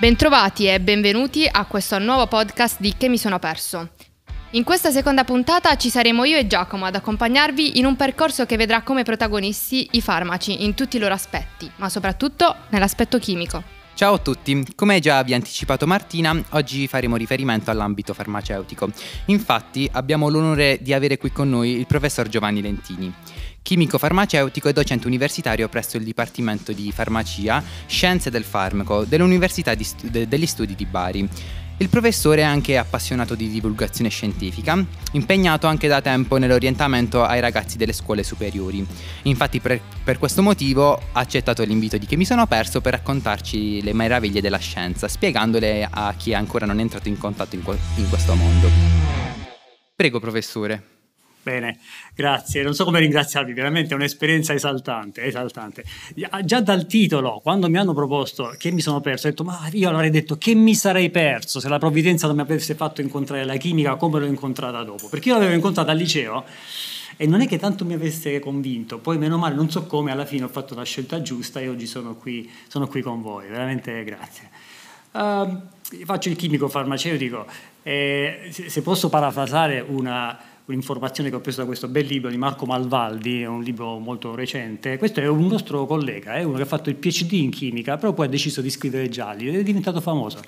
Bentrovati e benvenuti a questo nuovo podcast di Che mi sono perso. In questa seconda puntata ci saremo io e Giacomo ad accompagnarvi in un percorso che vedrà come protagonisti i farmaci in tutti i loro aspetti, ma soprattutto nell'aspetto chimico. Ciao a tutti, come già vi ha anticipato Martina, oggi faremo riferimento all'ambito farmaceutico. Infatti abbiamo l'onore di avere qui con noi il professor Giovanni Lentini chimico farmaceutico e docente universitario presso il Dipartimento di Farmacia, Scienze del Farmaco dell'Università Stu- degli Studi di Bari. Il professore è anche appassionato di divulgazione scientifica, impegnato anche da tempo nell'orientamento ai ragazzi delle scuole superiori. Infatti per, per, questo motivo ha accettato l'invito di che mi sono perso per raccontarci le meraviglie della scienza, spiegandole a chi ancora non è entrato in contatto in, in questo mondo. Prego professore. Bene, grazie. Non so come ringraziarvi, veramente è un'esperienza esaltante, esaltante. Già dal titolo, quando mi hanno proposto che mi sono perso, ho detto, ma io avrei detto che mi sarei perso se la provvidenza non mi avesse fatto incontrare la chimica come l'ho incontrata dopo. Perché io l'avevo incontrata al liceo e non è che tanto mi avesse convinto, poi meno male, non so come, alla fine ho fatto la scelta giusta e oggi sono qui, sono qui con voi, veramente grazie. Uh, faccio il chimico farmaceutico e se posso parafrasare una un'informazione che ho preso da questo bel libro di Marco Malvaldi, è un libro molto recente. Questo è un nostro collega, è uno che ha fatto il PhD in chimica, però poi ha deciso di scrivere gialli ed è diventato famoso.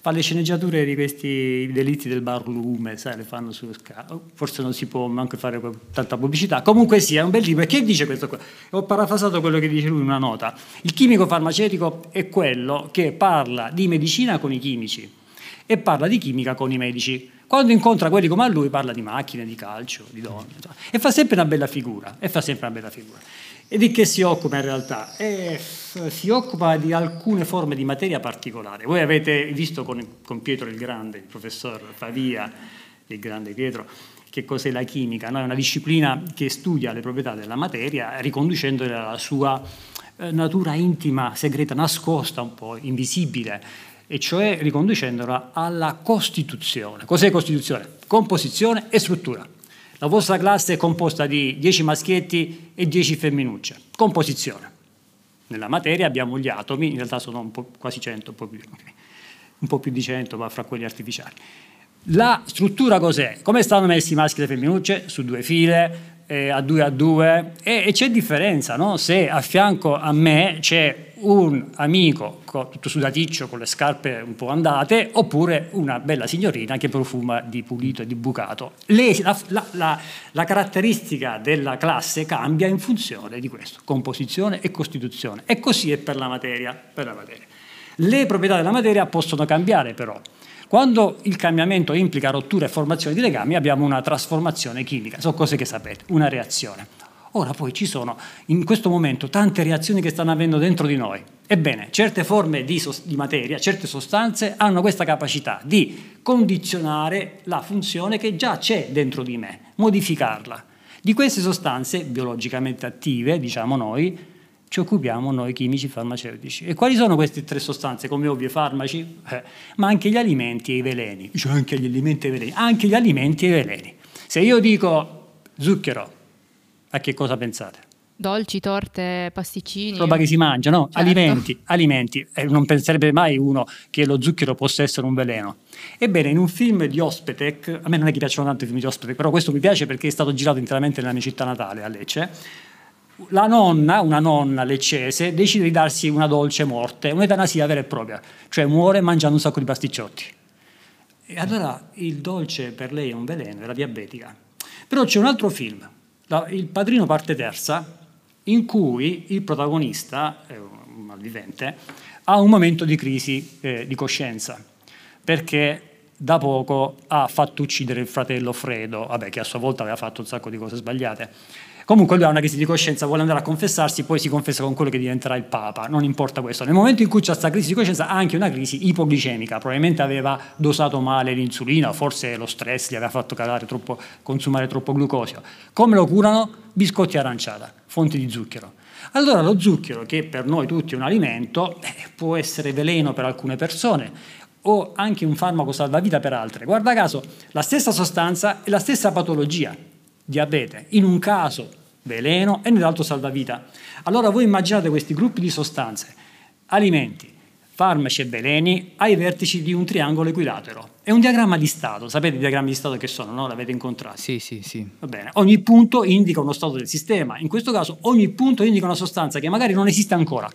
Fa le sceneggiature di questi delitti del barlume, sai, le fanno sullo scalo. Forse non si può neanche fare tanta pubblicità. Comunque sia, è un bel libro. E che dice questo qua? Ho parafrasato quello che dice lui in una nota. Il chimico farmaceutico è quello che parla di medicina con i chimici e parla di chimica con i medici. Quando incontra quelli come a lui parla di macchine, di calcio, di donne e fa sempre una bella figura. E fa sempre una bella figura. E di che si occupa in realtà? E si occupa di alcune forme di materia particolare. Voi avete visto con, con Pietro il Grande, il professor Favia, il grande Pietro, che cos'è la chimica. No? È una disciplina che studia le proprietà della materia riconducendola alla sua eh, natura intima, segreta, nascosta un po', invisibile e cioè riconducendola alla Costituzione. Cos'è Costituzione? Composizione e struttura. La vostra classe è composta di 10 maschietti e 10 femminucce. Composizione. Nella materia abbiamo gli atomi, in realtà sono quasi 100, un po, più, un po' più di 100, ma fra quelli artificiali. La struttura cos'è? Come stanno messi i maschi e le femminucce? Su due file, eh, a due a due e, e c'è differenza, no? Se a fianco a me c'è un amico tutto sudaticcio con le scarpe un po' andate oppure una bella signorina che profuma di pulito e di bucato. Le, la, la, la, la, caratteristica della classe cambia in funzione di questo, composizione e costituzione. E così è per la materia. Per la materia. Le proprietà della materia possono cambiare però. Quando il cambiamento implica rottura e formazione di legami abbiamo una trasformazione chimica, sono cose che sapete, una reazione. Ora poi ci sono in questo momento tante reazioni che stanno avvenendo dentro di noi. Ebbene, certe forme di, di, materia, certe sostanze hanno questa capacità di condizionare la funzione che già c'è dentro di me, modificarla. Di queste sostanze biologicamente attive, diciamo noi, ci occupiamo noi chimici farmaceutici. E quali sono queste tre sostanze? Come ovvio farmaci, eh, ma anche gli alimenti e i veleni. Dice anche gli alimenti e i veleni. Anche gli alimenti e i veleni. Se io dico zucchero, a che cosa pensate? Dolci, torte, pasticcini. Roba che si mangia, no? Certo. Alimenti, alimenti. Eh, non penserebbe mai uno che lo zucchero possa essere un veleno. Ebbene, in un film di Ospetec, a me non è che piacciono tanto i film di Ospetec, però questo mi piace perché è stato girato interamente nella mia città natale, a Lecce, la nonna, una nonna leccese, decide di darsi una dolce morte, un'etanasia vera e propria, cioè muore mangiando un sacco di pasticciotti. E allora il dolce per lei è un veleno, era diabetica. Però c'è un altro film, Il padrino parte terza, in cui il protagonista, un malvivente, ha un momento di crisi eh, di coscienza, perché da poco ha fatto uccidere il fratello Fredo, vabbè, che a sua volta aveva fatto un sacco di cose sbagliate Comunque lui ha una crisi di coscienza, vuole andare a confessarsi, poi si confessa con quello che diventerà il Papa, non importa questo. Nel momento in cui c'è questa crisi di coscienza ha anche una crisi ipoglicemica, probabilmente aveva dosato male l'insulina, forse lo stress gli aveva fatto troppo, consumare troppo glucosio. Come lo curano? Biscotti aranciata, fonti di zucchero. Allora lo zucchero, che per noi tutti è un alimento, eh, può essere veleno per alcune persone o anche un farmaco salvavita per altre. Guarda caso, la stessa sostanza e la stessa patologia diabete, in un caso veleno e nell'altro salvavita. Allora voi immaginate questi gruppi di sostanze, alimenti, farmaci e veleni ai vertici di un triangolo equilatero. È un diagramma di stato, sapete i diagrammi di stato che sono, no? L'avete incontrato? Sì, sì, sì. Va bene. Ogni punto indica uno stato del sistema, in questo caso ogni punto indica una sostanza che magari non esiste ancora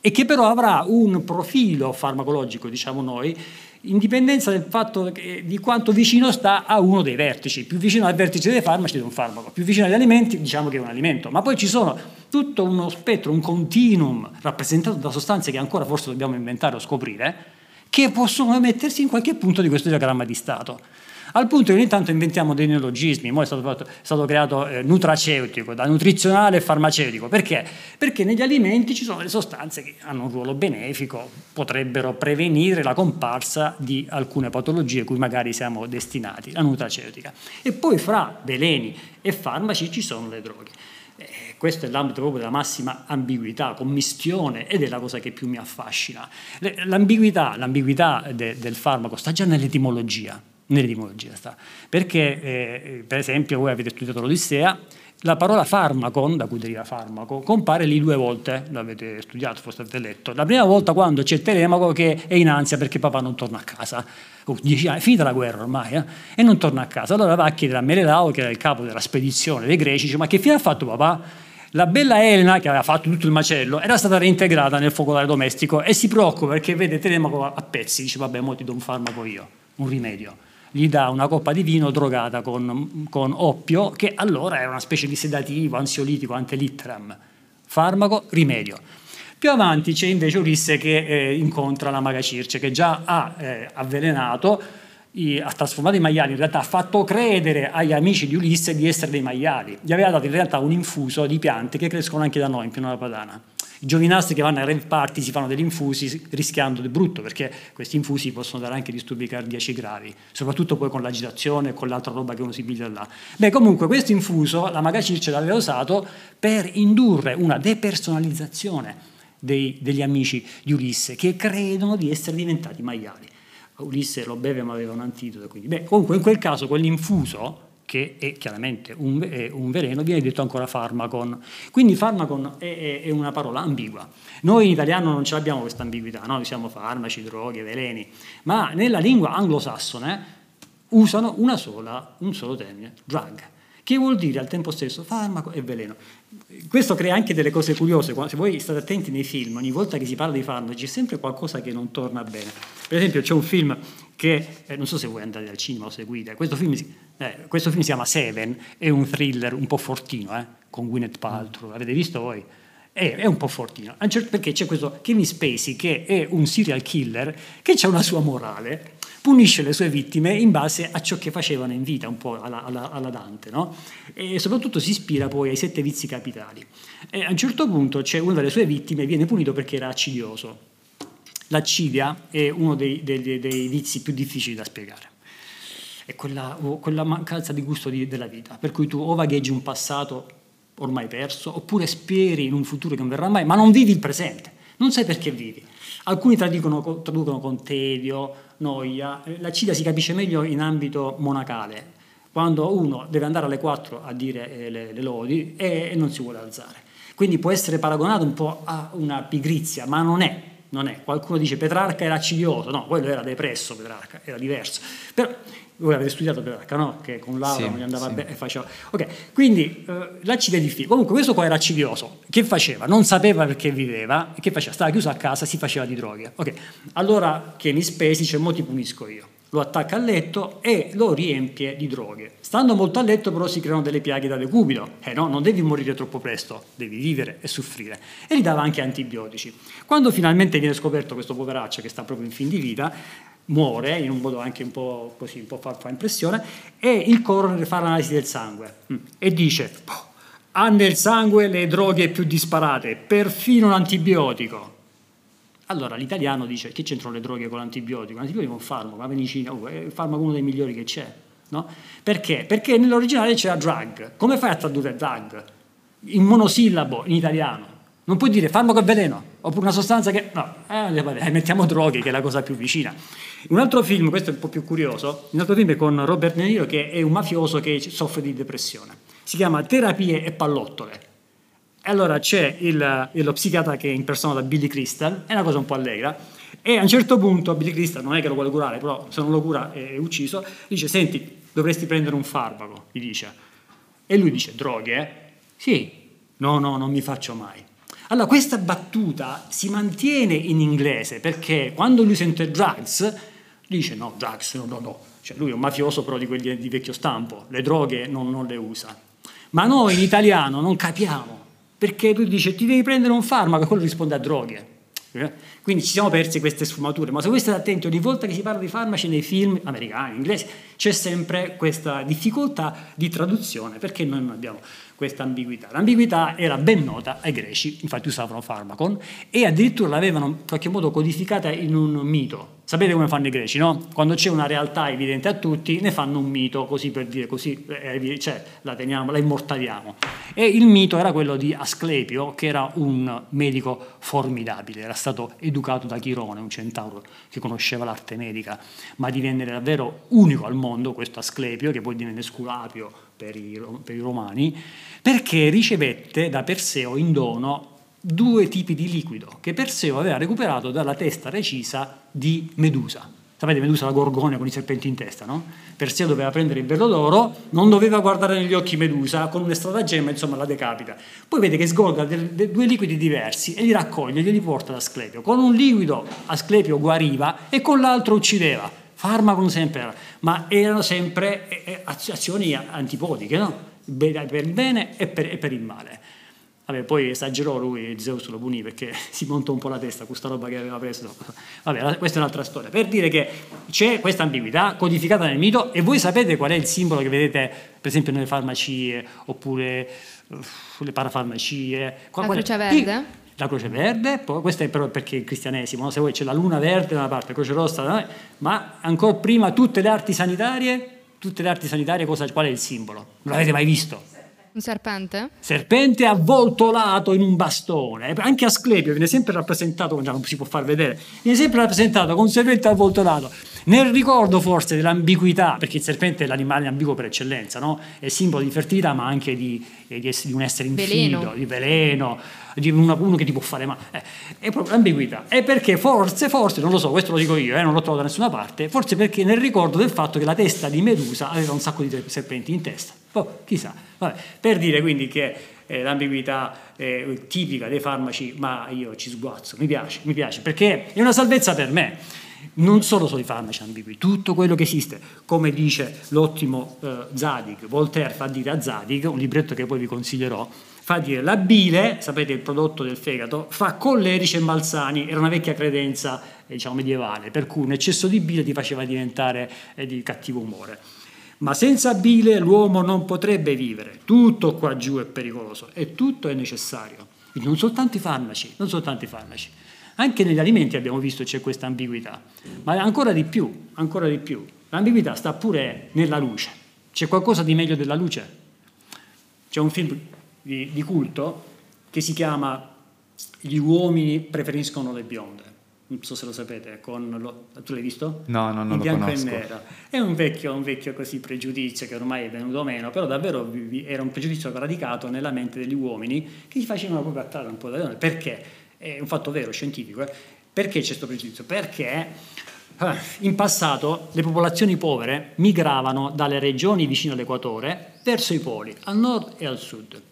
e che però avrà un profilo farmacologico, diciamo noi, in dipendenza del fatto che, di quanto vicino sta a uno dei vertici. Più vicino al vertice dei farmaci è un farmaco, più vicino agli alimenti diciamo che è un alimento. Ma poi ci sono tutto uno spettro, un continuum rappresentato da sostanze che ancora forse dobbiamo inventare o scoprire, che possono mettersi in qualche punto di questo diagramma di stato al punto che ogni tanto inventiamo dei neologismi, ora è stato, fatto, è stato creato eh, nutraceutico, da nutrizionale e farmaceutico, perché? Perché negli alimenti ci sono delle sostanze che hanno un ruolo benefico, potrebbero prevenire la comparsa di alcune patologie cui magari siamo destinati, la nutraceutica. E poi fra veleni e farmaci ci sono le droghe. Eh, questo è l'ambito proprio della massima ambiguità, commistione ed è la cosa che più mi affascina. L'ambiguità, l'ambiguità de, del farmaco sta già nell'etimologia nell'etimologia sta. Perché, eh, per esempio, voi avete studiato l'Odissea, la parola farmacon, da cui deriva farmaco, compare lì due volte, l'avete studiato, forse avete letto. La prima volta quando c'è telemaco che è in ansia perché papà non torna a casa. Oh, dieci anni, finita la guerra ormai, eh? e non torna a casa. Allora va a chiedere a Menelao, che era il capo della spedizione dei greci, dice, ma che fine ha fatto papà? La bella Elena, che aveva fatto tutto il macello, era stata reintegrata nel focolare domestico e si preoccupa perché vede Telemaco a pezzi, dice, vabbè, mo ti do un farmaco io, un rimedio gli dà una coppa di vino drogata con, con oppio, che allora è una specie di sedativo, ansiolitico, antelitteram, farmaco, rimedio. Più avanti c'è invece Ulisse che eh, incontra la maga Circe, che già ha eh, avvelenato, i, ha trasformato i maiali, in realtà ha fatto credere agli amici di Ulisse di essere dei maiali. Gli aveva dato in realtà un infuso di piante che crescono anche da noi in Pianura Padana. Giovinastri che vanno ai rave party si fanno degli infusi rischiando di brutto perché questi infusi possono dare anche disturbi cardiaci gravi, soprattutto poi con l'agitazione e con l'altra roba che uno si piglia là. Beh, comunque questo infuso la Maga Circe l'aveva usato per indurre una depersonalizzazione dei, degli amici di Ulisse che credono di essere diventati maiali. Ulisse lo beve ma aveva un antidoto, quindi beh, comunque in quel caso quell'infuso che è chiaramente un, è un, veleno, viene detto ancora farmacon. Quindi farmacon è, è, una parola ambigua. Noi in italiano non ce l'abbiamo questa ambiguità, no? siamo farmaci, droghe, veleni, ma nella lingua anglosassone usano sola, un solo termine, drug, che vuol dire al tempo stesso farmaco e veleno. Questo crea anche delle cose curiose, se voi state attenti nei film, ogni volta che si parla di farmaci c'è sempre qualcosa che non torna bene. Per esempio c'è un film che, eh, non so se voi andate al cinema o seguite, questo film, eh, questo film si chiama Seven, è un thriller un po' fortino, eh, con Gwyneth Paltrow, l'avete visto voi? È, è, un po' fortino, perché c'è questo Kevin Spacey che è un serial killer che ha una sua morale, punisce le sue vittime in base a ciò che facevano in vita, un po' alla, alla, alla Dante, no? E soprattutto si ispira poi ai sette vizi capitali. E a un certo punto c'è una delle sue vittime, viene punito perché era accidioso. L'accidia è uno dei, dei, dei vizi più difficili da spiegare è quella, quella, mancanza di gusto di, della vita, per cui tu o vagheggi un passato ormai perso, oppure speri in un futuro che non verrà mai, ma non vivi il presente, non sai perché vivi. Alcuni traducono, traducono con tedio, noia, la cida si capisce meglio in ambito monacale, quando uno deve andare alle 4 a dire eh, le, le lodi e, e non si vuole alzare. Quindi può essere paragonato un po' a una pigrizia, ma non è, non è. Qualcuno dice Petrarca era accidioso, no, quello era depresso Petrarca, era diverso. Però voi avete studiato Petrarca, no? Che con Laura sì, non gli andava sì. bene e faceva... Ok, quindi eh, l'acide di figlio. Comunque questo qua era accidioso. Che faceva? Non sapeva perché viveva. Che faceva? Stava chiuso a casa, si faceva di droghe. Ok, allora che mi spesi, cioè mo ti punisco io. Lo attacca al letto e lo riempie di droghe. Stando molto a letto però si creano delle piaghe da decubito. Eh no, non devi morire troppo presto, devi vivere e soffrire. E gli dava anche antibiotici. Quando finalmente viene scoperto questo poveraccio che sta proprio in fin di vita, muore in un modo anche un po' così, un po' fa, fa impressione, e il coroner fa l'analisi del sangue mm, e dice ha nel sangue le droghe più disparate, perfino l'antibiotico. Allora l'italiano dice che c'entrano le droghe con l'antibiotico? L'antibiotico è un farmaco, la medicina oh, è il farmaco uno dei migliori che c'è. No? Perché? Perché nell'originale c'era drug. Come fai a tradurre drug? In monosillabo in italiano. Non puoi dire farmaco e veleno, oppure una sostanza che... No, eh, mettiamo droghe, che è la cosa più vicina. Un altro film, questo è un po' più curioso, un altro film è con Robert De Niro che è un mafioso che soffre di depressione. Si chiama Terapie e pallottole. E allora c'è il, lo psichiatra che è impersonato da Billy Crystal, è una cosa un po' allegra, e a un certo punto Billy Crystal non è che lo vuole curare, però se non lo cura è ucciso, dice senti, dovresti prendere un farmaco, gli dice. E lui dice droghe? Sì, no, no, non mi faccio mai. Allora questa battuta si mantiene in inglese perché quando lui sente drugs dice no, drugs, no, no, no. Cioè lui è un mafioso però di quelli di vecchio stampo, le droghe non, non le usa. Ma noi in italiano non capiamo perché lui dice ti devi prendere un farmaco e quello risponde a droghe. Eh? Quindi ci siamo persi queste sfumature, ma se voi state attenti, ogni volta che si parla di farmaci nei film americani, inglesi, c'è sempre questa difficoltà di traduzione, perché noi non abbiamo questa ambiguità. L'ambiguità era ben nota ai greci, infatti usavano farmacon, e addirittura l'avevano in qualche modo codificata in un mito. Sapete come fanno i greci, no? Quando c'è una realtà evidente a tutti, ne fanno un mito, così per dire così, eh, cioè la teniamo, la immortaliamo. E il mito era quello di Asclepio, che era un medico formidabile, era stato educato da Chirone, un centauro che conosceva l'arte medica, ma divenne davvero unico al mondo questo Asclepio, che poi divenne Sculapio per i, per i romani, perché ricevette da Perseo in dono due tipi di liquido che Perseo aveva recuperato dalla testa recisa di Medusa. Sapete Medusa la gorgona con i serpenti in testa, no? Perseo doveva prendere il verro d'oro, non doveva guardare negli occhi Medusa, con un stratagemma insomma la decapita. Poi vede che sgorga due liquidi diversi e li raccoglie e li porta ad Asclepio. Con un liquido Asclepio guariva e con l'altro uccideva. Farmaco sempre, ma erano sempre eh, eh, azioni antipodiche, no? per il bene e per, e per il male. Vabbè, poi esagerò lui, Zeus lo punì perché si montò un po' la testa questa roba che aveva preso. Vabbè, questa è un'altra storia. Per dire che c'è questa ambiguità codificata nel mito e voi sapete qual è il simbolo che vedete, per esempio, nelle farmacie oppure uh, le parafarmacie. La croce verde? La croce verde, poi, questo è però perché il cristianesimo, no? se vuoi c'è la luna verde da una parte, la croce rossa, no? ma ancora prima tutte le arti sanitarie, tutte le arti sanitarie cosa, qual è il simbolo? Non l'avete mai visto? Un serpente? Serpente avvoltolato in un bastone. Anche Asclepio viene sempre rappresentato, non si può far vedere, viene sempre rappresentato con un serpente avvoltolato. Nel ricordo forse dell'ambiguità, perché il serpente è l'animale ambiguo per eccellenza, no? è simbolo di fertilità ma anche di, di, essere, di un essere infido, veleno. di veleno, di una, uno che ti può fare male. Eh, è proprio l'ambiguità. E perché forse, forse, non lo so, questo lo dico io, eh, non l'ho trovato da nessuna parte, forse perché nel ricordo del fatto che la testa di Medusa aveva un sacco di serpenti in testa. Oh, chissà. Vabbè. Per dire quindi che eh, l'ambiguità è tipica dei farmaci, ma io ci sguazzo, mi piace, mi piace, perché è una salvezza per me. Non solo solo i farmaci ambigui, tutto quello che esiste, come dice l'ottimo eh, Zadig, Voltaire fa dire a Zadig, un libretto che poi vi consiglierò, fa dire la bile, sapete il prodotto del fegato, fa collerici e malsani, era una vecchia credenza eh, diciamo medievale, per cui un eccesso di bile ti faceva diventare eh, di cattivo umore. Ma senza bile l'uomo non potrebbe vivere. Tutto qua giù è pericoloso e tutto è necessario. Non soltanto i farmaci, non soltanto i farmaci. Anche negli alimenti abbiamo visto c'è questa ambiguità, ma ancora di più, ancora di più. L'ambiguità sta pure nella luce. C'è qualcosa di meglio della luce? C'è un film di, di culto che si chiama Gli uomini preferiscono le bionde non so se lo sapete, lo, tu l'hai visto? No, no, non In bianco e nero. È un vecchio, un vecchio così pregiudizio che ormai è venuto meno, però davvero era un pregiudizio radicato nella mente degli uomini che si facevano proprio attrarre un po' da donne. Perché? È un fatto vero, scientifico. Eh? Perché c'è questo pregiudizio? Perché eh, in passato le popolazioni povere migravano dalle regioni vicine all'equatore verso i poli, al nord e al sud.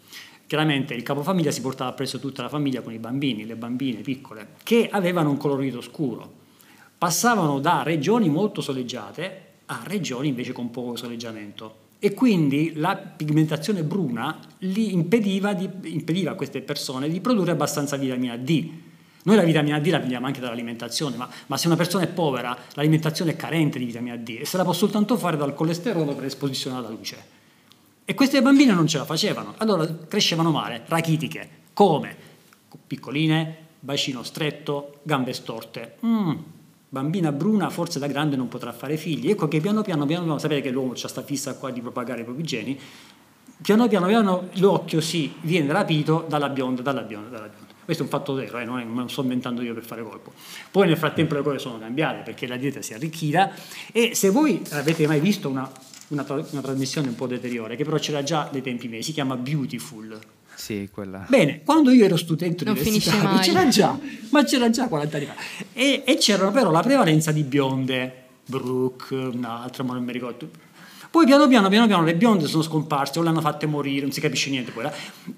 Chiaramente il capofamiglia si portava presso tutta la famiglia con i bambini, le bambine piccole, che avevano un colorito scuro. Passavano da regioni molto soleggiate a regioni invece con poco soleggiamento. E quindi la pigmentazione bruna li impediva, di, impediva a queste persone di produrre abbastanza vitamina D. Noi la vitamina D la prendiamo anche dall'alimentazione, ma, ma, se una persona è povera, l'alimentazione è carente di vitamina D e se la può soltanto fare dal colesterolo per esposizione alla luce. E queste bambine non ce la facevano, allora crescevano male, rachitiche. Come? Piccoline, bacino stretto, gambe storte. Mm, bambina bruna forse da grande non potrà fare figli. Ecco che piano piano, piano, piano sapete che l'uomo ha questa fissa qua di propagare i propri geni, piano piano, piano l'occhio si viene rapito dalla bionda, dalla bionda, dalla bionda. Questo è un fatto vero, eh, non, è, non sto inventando io per fare colpo. Poi nel frattempo le cose sono cambiate perché la dieta si è arricchita e se voi avete mai visto una una, una trasmissione un po' deteriore, che però c'era già dai tempi miei, si chiama Beautiful. Sì, quella. Bene, quando io ero studente Non finisce universitario, mai. c'era già, ma c'era già 40 anni fa. E, e c'era però la prevalenza di bionde, Brooke, un'altra, ma non mi ricordo. Poi piano piano, piano piano le bionde sono scomparse o le hanno fatte morire, non si capisce niente poi là.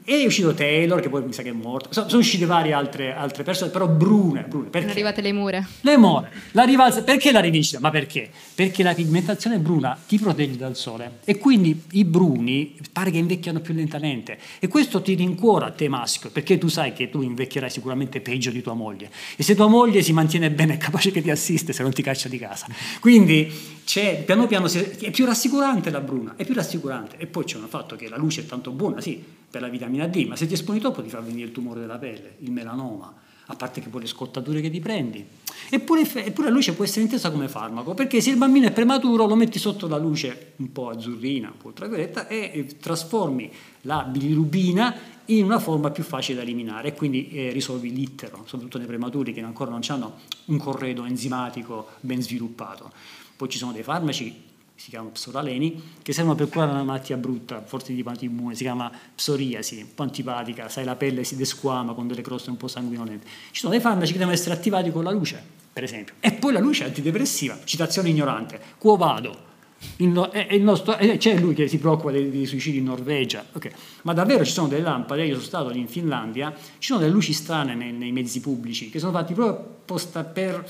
E è uscito Taylor, che poi mi sa che è morto. Sono, sono uscite varie altre, altre persone, però brune, brune. Sono Perché? arrivate le mure. Le more, la rivalsa, perché la rivincita? Ma perché? Perché la pigmentazione bruna ti protegge dal sole e quindi i bruni pare che invecchiano più lentamente e questo ti rincuora a te maschio perché tu sai che tu invecchierai sicuramente peggio di tua moglie e se tua moglie si mantiene bene è capace che ti assiste se non ti caccia di casa. Quindi c'è, piano piano è più rassicurante la bruna, è più rassicurante e poi c'è un fatto che la luce è tanto buona, sì, per la vitamina D, ma se ti esponi troppo ti fa venire il tumore della pelle, il melanoma a parte che poi le scottature che ti prendi. Eppure, eppure la luce può essere intesa come farmaco, perché se il bambino è prematuro lo metti sotto la luce un po' azzurrina, un po' ultravioletta e eh, trasformi la bilirubina in una forma più facile da eliminare e quindi eh, risolvi l'ittero, soprattutto nei prematuri che ancora non hanno un corredo enzimatico ben sviluppato. Poi ci sono dei farmaci si chiamano psoraleni, che servono per curare una malattia brutta, forse di tipo antiimmune, si chiama psoriasi, un po' antipatica, sai la pelle si desquama con delle croste un po' sanguinolente. Ci sono dei farmaci che devono essere attivati con la luce, per esempio. E poi la luce è antidepressiva, citazione ignorante, quo vado. Il no- è- è nostro- eh, c'è lui che si preoccupa dei, dei suicidi in Norvegia, ok. ma davvero ci sono delle lampade, io sono stato lì in Finlandia, ci sono delle luci strane nei, nei mezzi pubblici che sono fatti proprio apposta per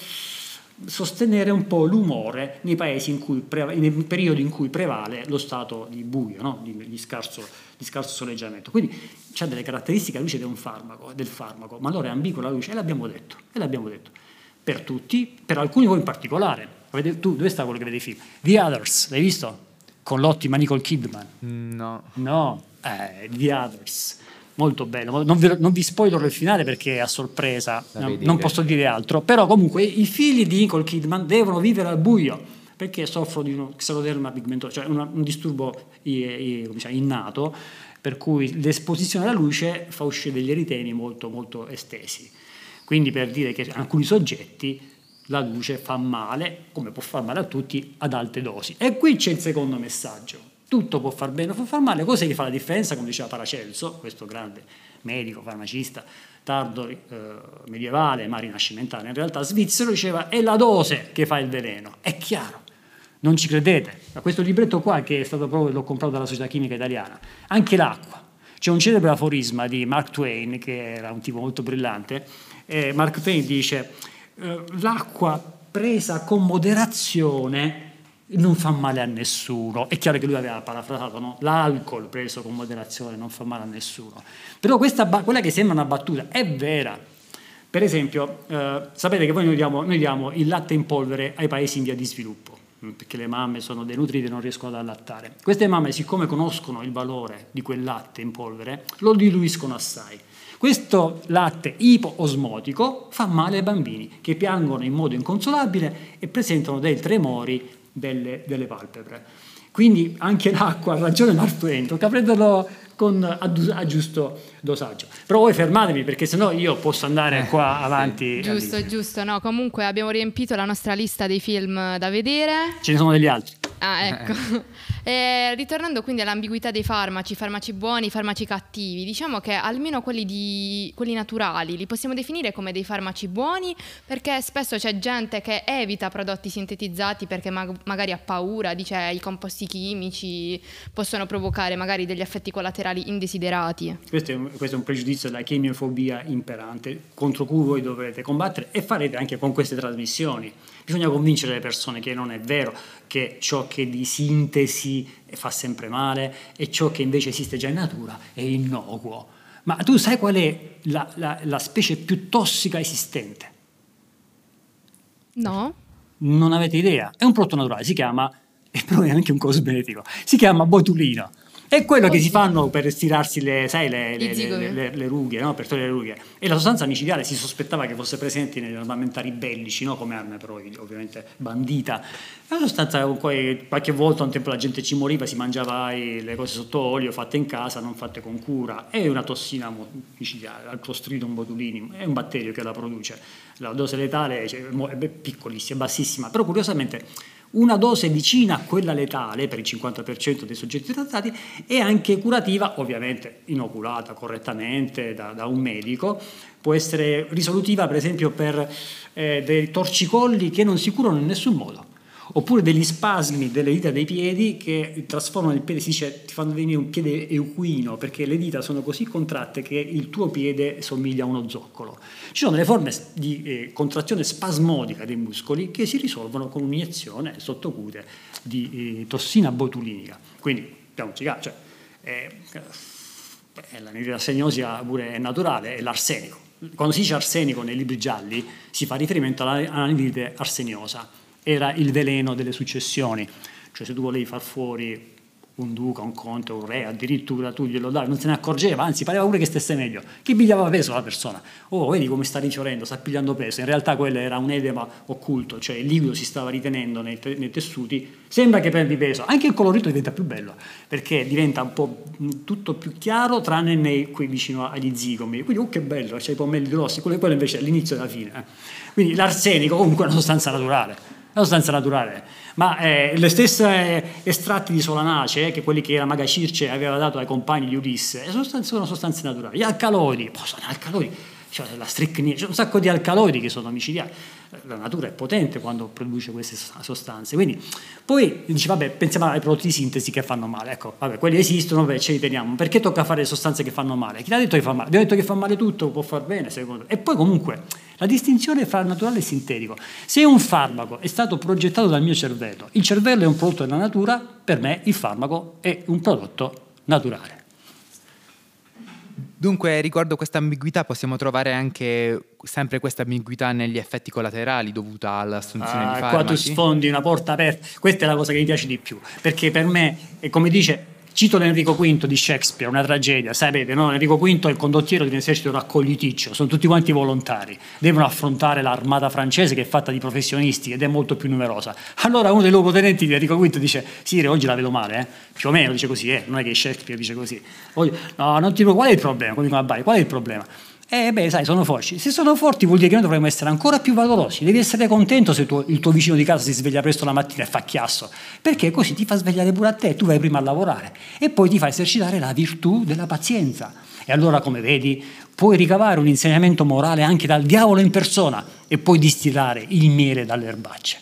sostenere un po' l'umore nei paesi in cui preva- nei periodi in cui prevale lo stato di buio, no? di, di scarso, di scarso soleggiamento. Quindi c'ha delle caratteristiche la luce di un farmaco, del farmaco, ma allora è ambigua la luce e l'abbiamo detto, e l'abbiamo detto. Per tutti, per alcuni voi in particolare. Tu, dove sta quello che vede i film? The Others, l'hai visto? Con l'ottima Nicole Kidman. No. No, eh, The Others. Molto bello. Non vi, non vi spoilerò il finale perché è a sorpresa, non che- posso dire altro. Però comunque i figli di Nicole Kidman devono vivere al buio perché soffrono di uno xeroderma pigmentoso, cioè una- un disturbo innato, per cui l'esposizione alla luce fa uscire degli eritemi molto, molto estesi. Quindi per dire che alcuni soggetti la luce fa male, come può far male a tutti, ad alte dosi. E qui c'è il secondo messaggio. Tutto può far bene può far male, cosa che fa la differenza, come diceva Paracelso, questo grande medico, farmacista, tardo eh, medievale, ma rinascimentale, in realtà svizzero, diceva è la dose che fa il veleno. È chiaro, non ci credete. Ma questo libretto qua, che è stato proprio, l'ho comprato dalla Società Chimica Italiana, anche l'acqua. C'è un celebre aforisma di Mark Twain, che era un tipo molto brillante. Mark Twain dice: eh, L'acqua presa con moderazione non fa male a nessuno. È chiaro che lui aveva parafrasato, no? L'alcol preso con moderazione non fa male a nessuno. Però questa, quella che sembra una battuta è vera. Per esempio, eh, sapete che poi noi diamo, noi diamo il latte in polvere ai paesi in via di sviluppo, mm, perché le mamme sono denutrite e non riescono ad allattare. Queste mamme, siccome conoscono il valore di quel latte in polvere, lo diluiscono assai. Questo latte ipoosmotico fa male ai bambini che piangono in modo inconsolabile e presentano dei tremori delle, delle palpebre. Quindi anche l'acqua ha ragione Mark Twain, tocca prenderlo con, a, a giusto dosaggio. Però voi fermatevi perché sennò io posso andare qua avanti. Giusto, all'infinito. giusto. No, comunque abbiamo riempito la nostra lista dei film da vedere. Ce ne sono degli altri. Ah, ecco. Eh, ritornando quindi all'ambiguità dei farmaci, farmaci buoni, farmaci cattivi, diciamo che almeno quelli, di, quelli naturali li possiamo definire come dei farmaci buoni perché spesso c'è gente che evita prodotti sintetizzati perché mag- magari ha paura, dice i composti chimici possono provocare magari degli effetti collaterali indesiderati. Questo è, un, questo è un pregiudizio della chemiofobia imperante contro cui voi dovrete combattere e farete anche con queste trasmissioni. Bisogna convincere le persone che non è vero che ciò che di sintesi fa sempre male e ciò che invece esiste già in natura è innocuo. Ma tu sai qual è la, la- la specie più tossica esistente? No? Non avete idea. È un prodotto naturale, si chiama, e però è anche un cosmetico, si chiama botulino. È quello che si fanno per stirarsi le, sai, le, le- le- rughe, no? per togliere le rughe. E la sostanza micidiale si sospettava che fosse presente negli armamentari bellici, no? come arma però ovviamente bandita. Una sostanza cui qualche volta un tempo la gente ci moriva, si mangiava i- le cose sotto olio fatte in casa, non fatte con cura. È una tossina micidiale, al Clostridium botulinum, è un batterio che la produce. La dose letale cioè, è piccolissima, bassissima, però curiosamente una dose vicina a quella letale per il 50% dei soggetti trattati e anche curativa, ovviamente inoculata correttamente da, da un medico, può essere risolutiva per esempio per eh, dei torcicolli che non si curano in nessun modo oppure degli spasmi delle dita dei piedi che trasformano il piede, si dice ti fanno venire un piede equino perché le dita sono così contratte che il tuo piede somiglia a uno zoccolo. Ci sono delle forme di eh, contrazione spasmodica dei muscoli che si risolvono con un'iniezione sottocute di eh, tossina botulinica. Quindi, cioè, eh, la segnosia pure è naturale, è l'arsenico. Quando si dice arsenico nei libri gialli si fa riferimento all'anidride arseniosa era il veleno delle successioni, cioè se tu volevi far fuori un duca, un conte, un re, addirittura tu glielo davi, non se ne accorgeva, anzi pareva pure che stesse meglio. Chi pigliava peso la persona? Oh, vedi come sta rifiorendo, sta pigliando peso. In realtà quello era un edema occulto, cioè il liquido si stava ritenendo nei, nei tessuti. Sembra che prendi peso, anche il colorito diventa più bello, perché diventa un po' tutto più chiaro, tranne nei, qui vicino agli zigomi. Quindi, oh che bello, c'è i pomelli grossi, quello, quello invece è l'inizio e la fine. Eh. Quindi l'arsenico comunque è una sostanza naturale una sostanza naturale. Ma eh, le stesse estratti di solanace, eh, che quelli che la maga Circe aveva dato ai compagni di Ulisse, sono sostanze naturali. Gli alcaloidi, oh, sono alcaloidi, cioè la stricnina, c'è un sacco di alcaloidi che sono micidiali la natura è potente quando produce queste sostanze. Quindi poi dici, vabbè, pensiamo ai prodotti di sintesi che fanno male. Ecco, vabbè, quelli esistono, vabbè, ce li teniamo. Perché tocca fare sostanze che fanno male? Chi l'ha detto che fa male? Abbiamo detto che fa male tutto, può far bene, secondo E poi comunque la distinzione fra naturale e sintetico. Se un farmaco è stato progettato dal mio cervello, il cervello è un prodotto della natura, per me il farmaco è un prodotto naturale. Dunque, riguardo questa ambiguità, possiamo trovare anche sempre questa ambiguità negli effetti collaterali dovuta all'assunzione ah, di farmaci. Qua tu sfondi una porta aperta. Questa è la cosa che mi piace di più, perché per me, come dice Cito l'Enrico V di Shakespeare, una tragedia, sapete, no? Enrico V è il condottiero di un esercito raccogliticcio, sono tutti quanti volontari, devono affrontare l'armata francese che è fatta di professionisti ed è molto più numerosa. Allora uno dei luogotenenti di Enrico V dice, Sire, oggi la vedo male, eh? più o meno dice così, eh? non è che Shakespeare dice così. Oggi, no, non ti qual è il problema? Qual è il problema? Eh beh, sai, sono forti. Se sono forti vuol dire che noi dovremmo essere ancora più valorosi. Devi essere contento se tuo, il tuo vicino di casa si sveglia presto la mattina e fa chiasso, perché così ti fa svegliare pure a te, tu vai prima a lavorare e poi ti fa esercitare la virtù della pazienza. E allora, come vedi, puoi ricavare un insegnamento morale anche dal diavolo in persona e puoi distillare il miele dalle erbacce.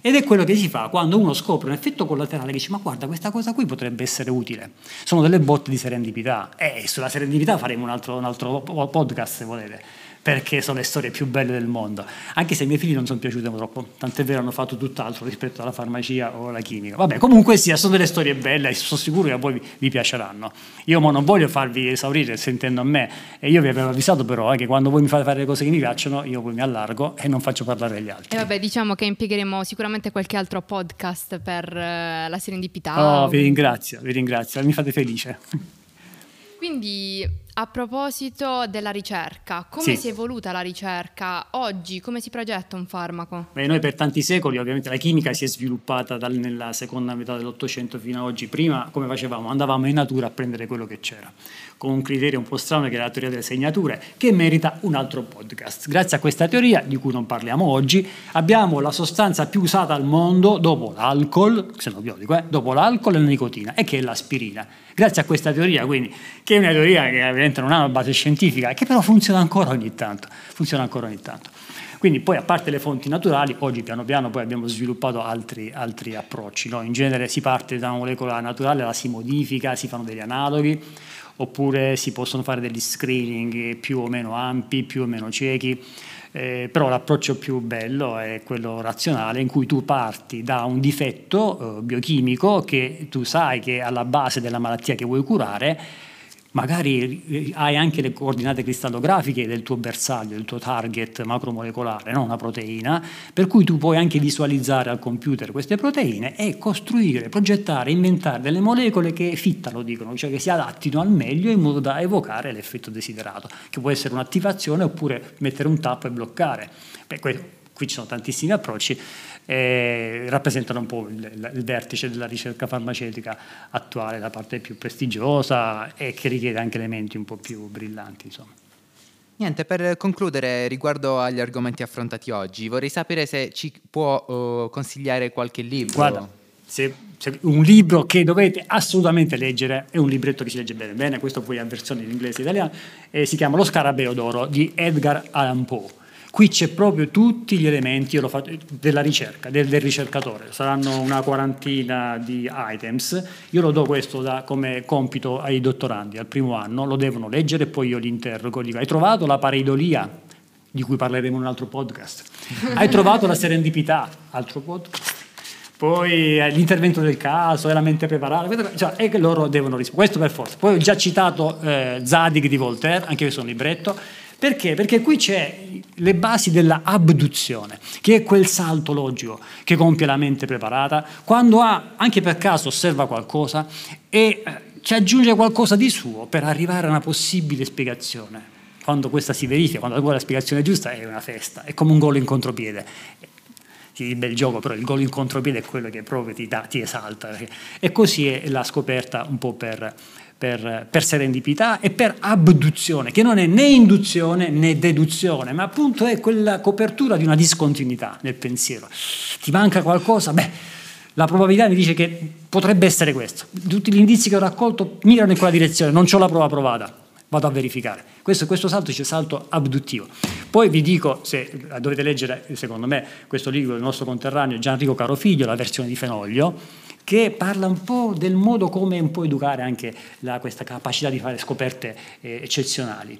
Ed è quello che si fa quando uno scopre un effetto collaterale che dice ma guarda questa cosa qui potrebbe essere utile. Sono delle botte di serendipità e sulla serendipità faremo un altro, un altro podcast se volete perché sono le storie più belle del mondo. Anche se ai miei figli non sono piaciute troppo, tant'è vero hanno fatto tutt'altro rispetto alla farmacia o alla chimica. Vabbè, comunque sia, sono delle storie belle e sono sicuro che a voi vi, vi piaceranno. Io non voglio farvi esaurire sentendo a me, e io vi avevo avvisato però eh, che quando voi mi fate fare le cose che mi piacciono, io poi mi allargo e non faccio parlare gli altri. E vabbè, diciamo che impiegheremo sicuramente qualche altro podcast per uh, la serendipità. Oh, vi ringrazio, vi ringrazio, mi fate felice. Quindi a proposito della ricerca, come sì. si è evoluta la ricerca? Oggi come si progetta un farmaco? Beh, noi per tanti secoli ovviamente la chimica si è sviluppata dal, nella seconda metà dell'Ottocento fino ad oggi. Prima come facevamo? Andavamo in natura a prendere quello che c'era, con un criterio un po' strano che è la teoria delle segnature, che merita un altro podcast. Grazie a questa teoria, di cui non parliamo oggi, abbiamo la sostanza più usata al mondo dopo l'alcol, xenobiotico, eh? dopo l'alcol e la nicotina, e che è l'aspirina grazie a questa teoria, quindi, che è una teoria che ovviamente non ha una base scientifica, che però funziona ancora ogni tanto. Funziona ancora ogni tanto. Quindi poi a parte le fonti naturali, oggi piano piano poi abbiamo sviluppato altri, altri approcci. No? In genere si parte da una molecola naturale, la si modifica, si fanno degli analoghi, oppure si possono fare degli screening più o meno ampi, più o meno ciechi eh, però l'approccio più bello è quello razionale in cui tu parti da un difetto eh, biochimico che tu sai che è alla base della malattia che vuoi curare magari hai anche le coordinate cristallografiche del tuo bersaglio, del tuo target macromolecolare, no? una proteina, per cui tu puoi anche visualizzare al computer queste proteine e costruire, progettare, inventare delle molecole che fittano, dicono, cioè che si adattino al meglio in modo da evocare l'effetto desiderato, che può essere un'attivazione oppure mettere un tappo e bloccare. Beh, qui ci sono tantissimi approcci, eh, rappresentano un po' il, il, vertice della ricerca farmaceutica attuale, la parte più prestigiosa e che richiede anche elementi un po' più brillanti. Insomma. Niente, per concludere riguardo agli argomenti affrontati oggi, vorrei sapere se ci può uh, consigliare qualche libro. Guarda, se, se un libro che dovete assolutamente leggere è un libretto che si legge bene, bene questo poi ha versione in inglese e italiano, eh, si chiama Lo Scarabeo d'Oro di Edgar Allan Poe. Qui c'è proprio tutti gli elementi fatto, della ricerca, del, del, ricercatore. Saranno una quarantina di items. Io lo do questo da, come compito ai dottorandi al primo anno, lo devono leggere e poi io li interrogo. Dico, hai trovato la pareidolia, di cui parleremo in un altro podcast? Hai trovato la serendipità, altro podcast? Poi eh, l'intervento del caso, è la mente preparata, cioè, che loro devono rispondere. Questo per forza. Poi ho già citato eh, Zadig di Voltaire, anche questo è un libretto perché? Perché qui c'è le basi della abduzione, che è quel salto logico che compie la mente preparata, quando ha, anche per caso osserva qualcosa e eh, ci aggiunge qualcosa di suo per arrivare a una possibile spiegazione. Quando questa si verifica, quando la spiegazione è giusta, è una festa, è come un gol in contropiede ti di bel gioco, però il gol in contropiede è quello che proprio ti, dà, ti esalta. E così è la scoperta un po' per, per, per, serendipità e per abduzione, che non è né induzione né deduzione, ma appunto è quella copertura di una discontinuità nel pensiero. Ti manca qualcosa? Beh, la probabilità mi dice che potrebbe essere questo. Tutti gli indizi che ho raccolto mirano in quella direzione, non ho la prova provata, vado a verificare. Questo, questo salto c'è salto abduttivo. Poi vi dico, se dovete leggere, secondo me, questo libro del nostro conterraneo Gianrico Carofiglio, la versione di Fenoglio, che parla un po' del modo come un po' educare anche la, questa capacità di fare scoperte eh, eccezionali.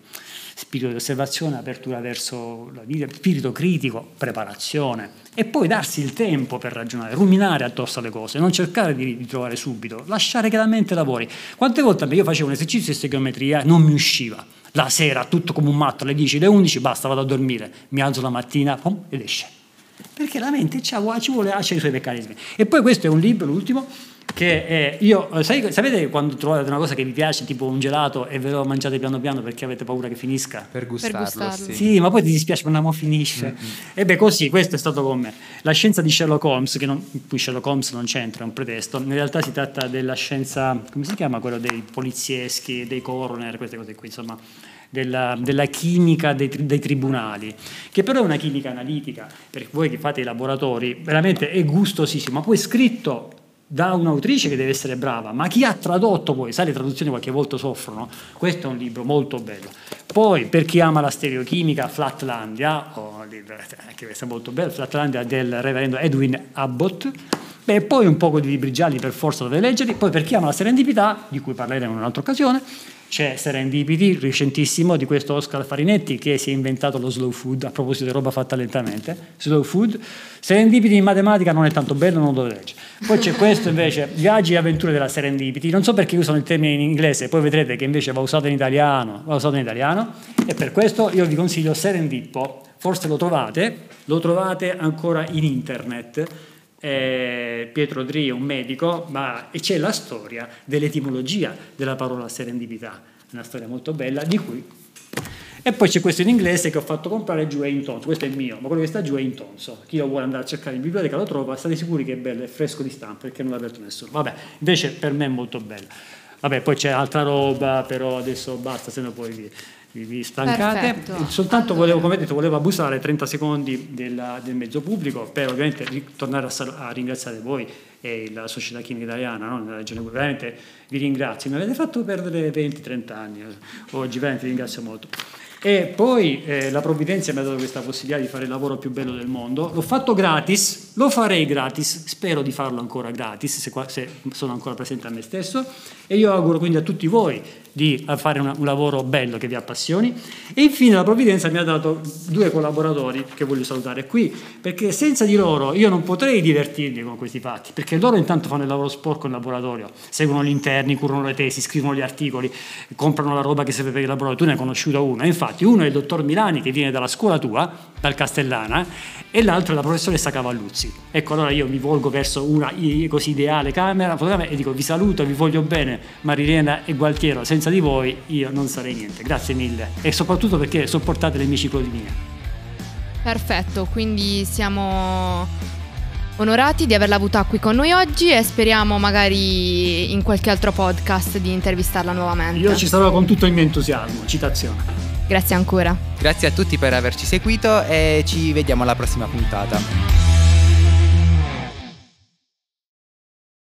Spirito di osservazione, apertura verso la vita, spirito critico, preparazione e poi darsi il tempo per ragionare, ruminare addosso alle cose, non cercare di, di trovare subito, lasciare che la mente lavori. Quante volte io facevo un esercizio di stegometria e non mi usciva, la sera tutto come un matto alle 10, alle 11, basta, vado a dormire, mi alzo la mattina pom, ed esce perché la mente ci vuole ha i suoi meccanismi. E poi questo è un libro, l'ultimo, che è, io, eh, sai, sapete quando trovate una cosa che vi piace, tipo un gelato, e ve lo mangiate piano piano perché avete paura che finisca? Per gustarlo, per gustarlo. Sì. sì. ma poi ti dispiace quando mo finisce. Mm-hmm. E beh, così, questo è stato con me. La scienza di Sherlock Holmes, che non, qui Sherlock Holmes non c'entra, è un pretesto, in realtà si tratta della scienza, come si chiama, quello dei polizieschi, dei coroner, queste cose qui, insomma della, della chimica dei, dei, tribunali, che però è una chimica analitica, per voi che fate i laboratori, veramente è gustosissimo, ma poi scritto da un'autrice che deve essere brava, ma chi ha tradotto poi, sai le traduzioni qualche volta soffrono, questo è un libro molto bello. Poi per chi ama la stereochimica, Flatlandia, oh, anche questo è molto bello, Flatlandia del reverendo Edwin Abbott, Beh, poi un po' di libri gialli per forza dove leggerli, poi per chi ama la serendipità, di cui parleremo in un'altra occasione, c'è Serendipity, recentissimo, di questo Oscar Farinetti che si è inventato lo slow food, a proposito di roba fatta lentamente. Slow food. Serendipity in matematica non è tanto bello, non lo leggere. Poi c'è questo invece, Viaggi e avventure della Serendipity. Non so perché usano il termine in inglese, poi vedrete che invece va usato in italiano, va usato in italiano. E per questo io vi consiglio Serendippo. Forse lo trovate, lo trovate ancora in internet eh, Pietro Dri è un medico, ma c'è la storia dell'etimologia della parola serendipità, una storia molto bella di cui... E poi c'è questo in inglese che ho fatto comprare giù è in tonso, questo è mio, ma quello che sta giù è in tonso. Chi lo vuole andare a cercare in biblioteca lo trova, state sicuri che è bello, è fresco di stampa perché non l'ha aperto nessuno. Vabbè, invece per me è molto bello. Vabbè, poi c'è altra roba, però adesso basta, se no poi vi, vi stancate. Perfetto. Soltanto volevo, come detto, volevo abusare 30 secondi della, del mezzo pubblico per ovviamente tornare a, a, ringraziare voi e la Società Chimica Italiana, no? regione veramente vi ringrazio, mi avete fatto perdere 20-30 anni, oggi veramente vi ringrazio molto. E poi eh, la provvidenza mi ha dato questa possibilità di fare il lavoro più bello del mondo. L'ho fatto gratis, lo farei gratis, spero di farlo ancora gratis se, se sono ancora presente a me stesso. E io auguro quindi a tutti voi di fare una, un lavoro bello che vi appassioni. E infine la provvidenza mi ha dato due collaboratori che voglio salutare qui, perché senza di loro io non potrei divertirmi con questi fatti, perché loro intanto fanno il lavoro sporco in laboratorio, seguono gli interni, curano le tesi, scrivono gli articoli, comprano la roba che serve per il laboratorio. Tu ne hai conosciuto uno, e infatti uno è il dottor Milani che viene dalla scuola tua, dal Castellana, e l'altro è la professoressa Cavalluzzi. Ecco, allora io mi volgo verso una così ideale camera e dico vi saluto, vi voglio bene, Marilena e Gualtiero, senza senza di voi io non sarei niente. Grazie mille e soprattutto perché sopportate le mie ciclodimie. Perfetto, quindi siamo onorati di averla avuta qui con noi oggi e speriamo magari in qualche altro podcast di intervistarla nuovamente. Io ci sarò con tutto il mio entusiasmo. Citazione. Grazie ancora. Grazie a tutti per averci seguito e ci vediamo alla prossima puntata.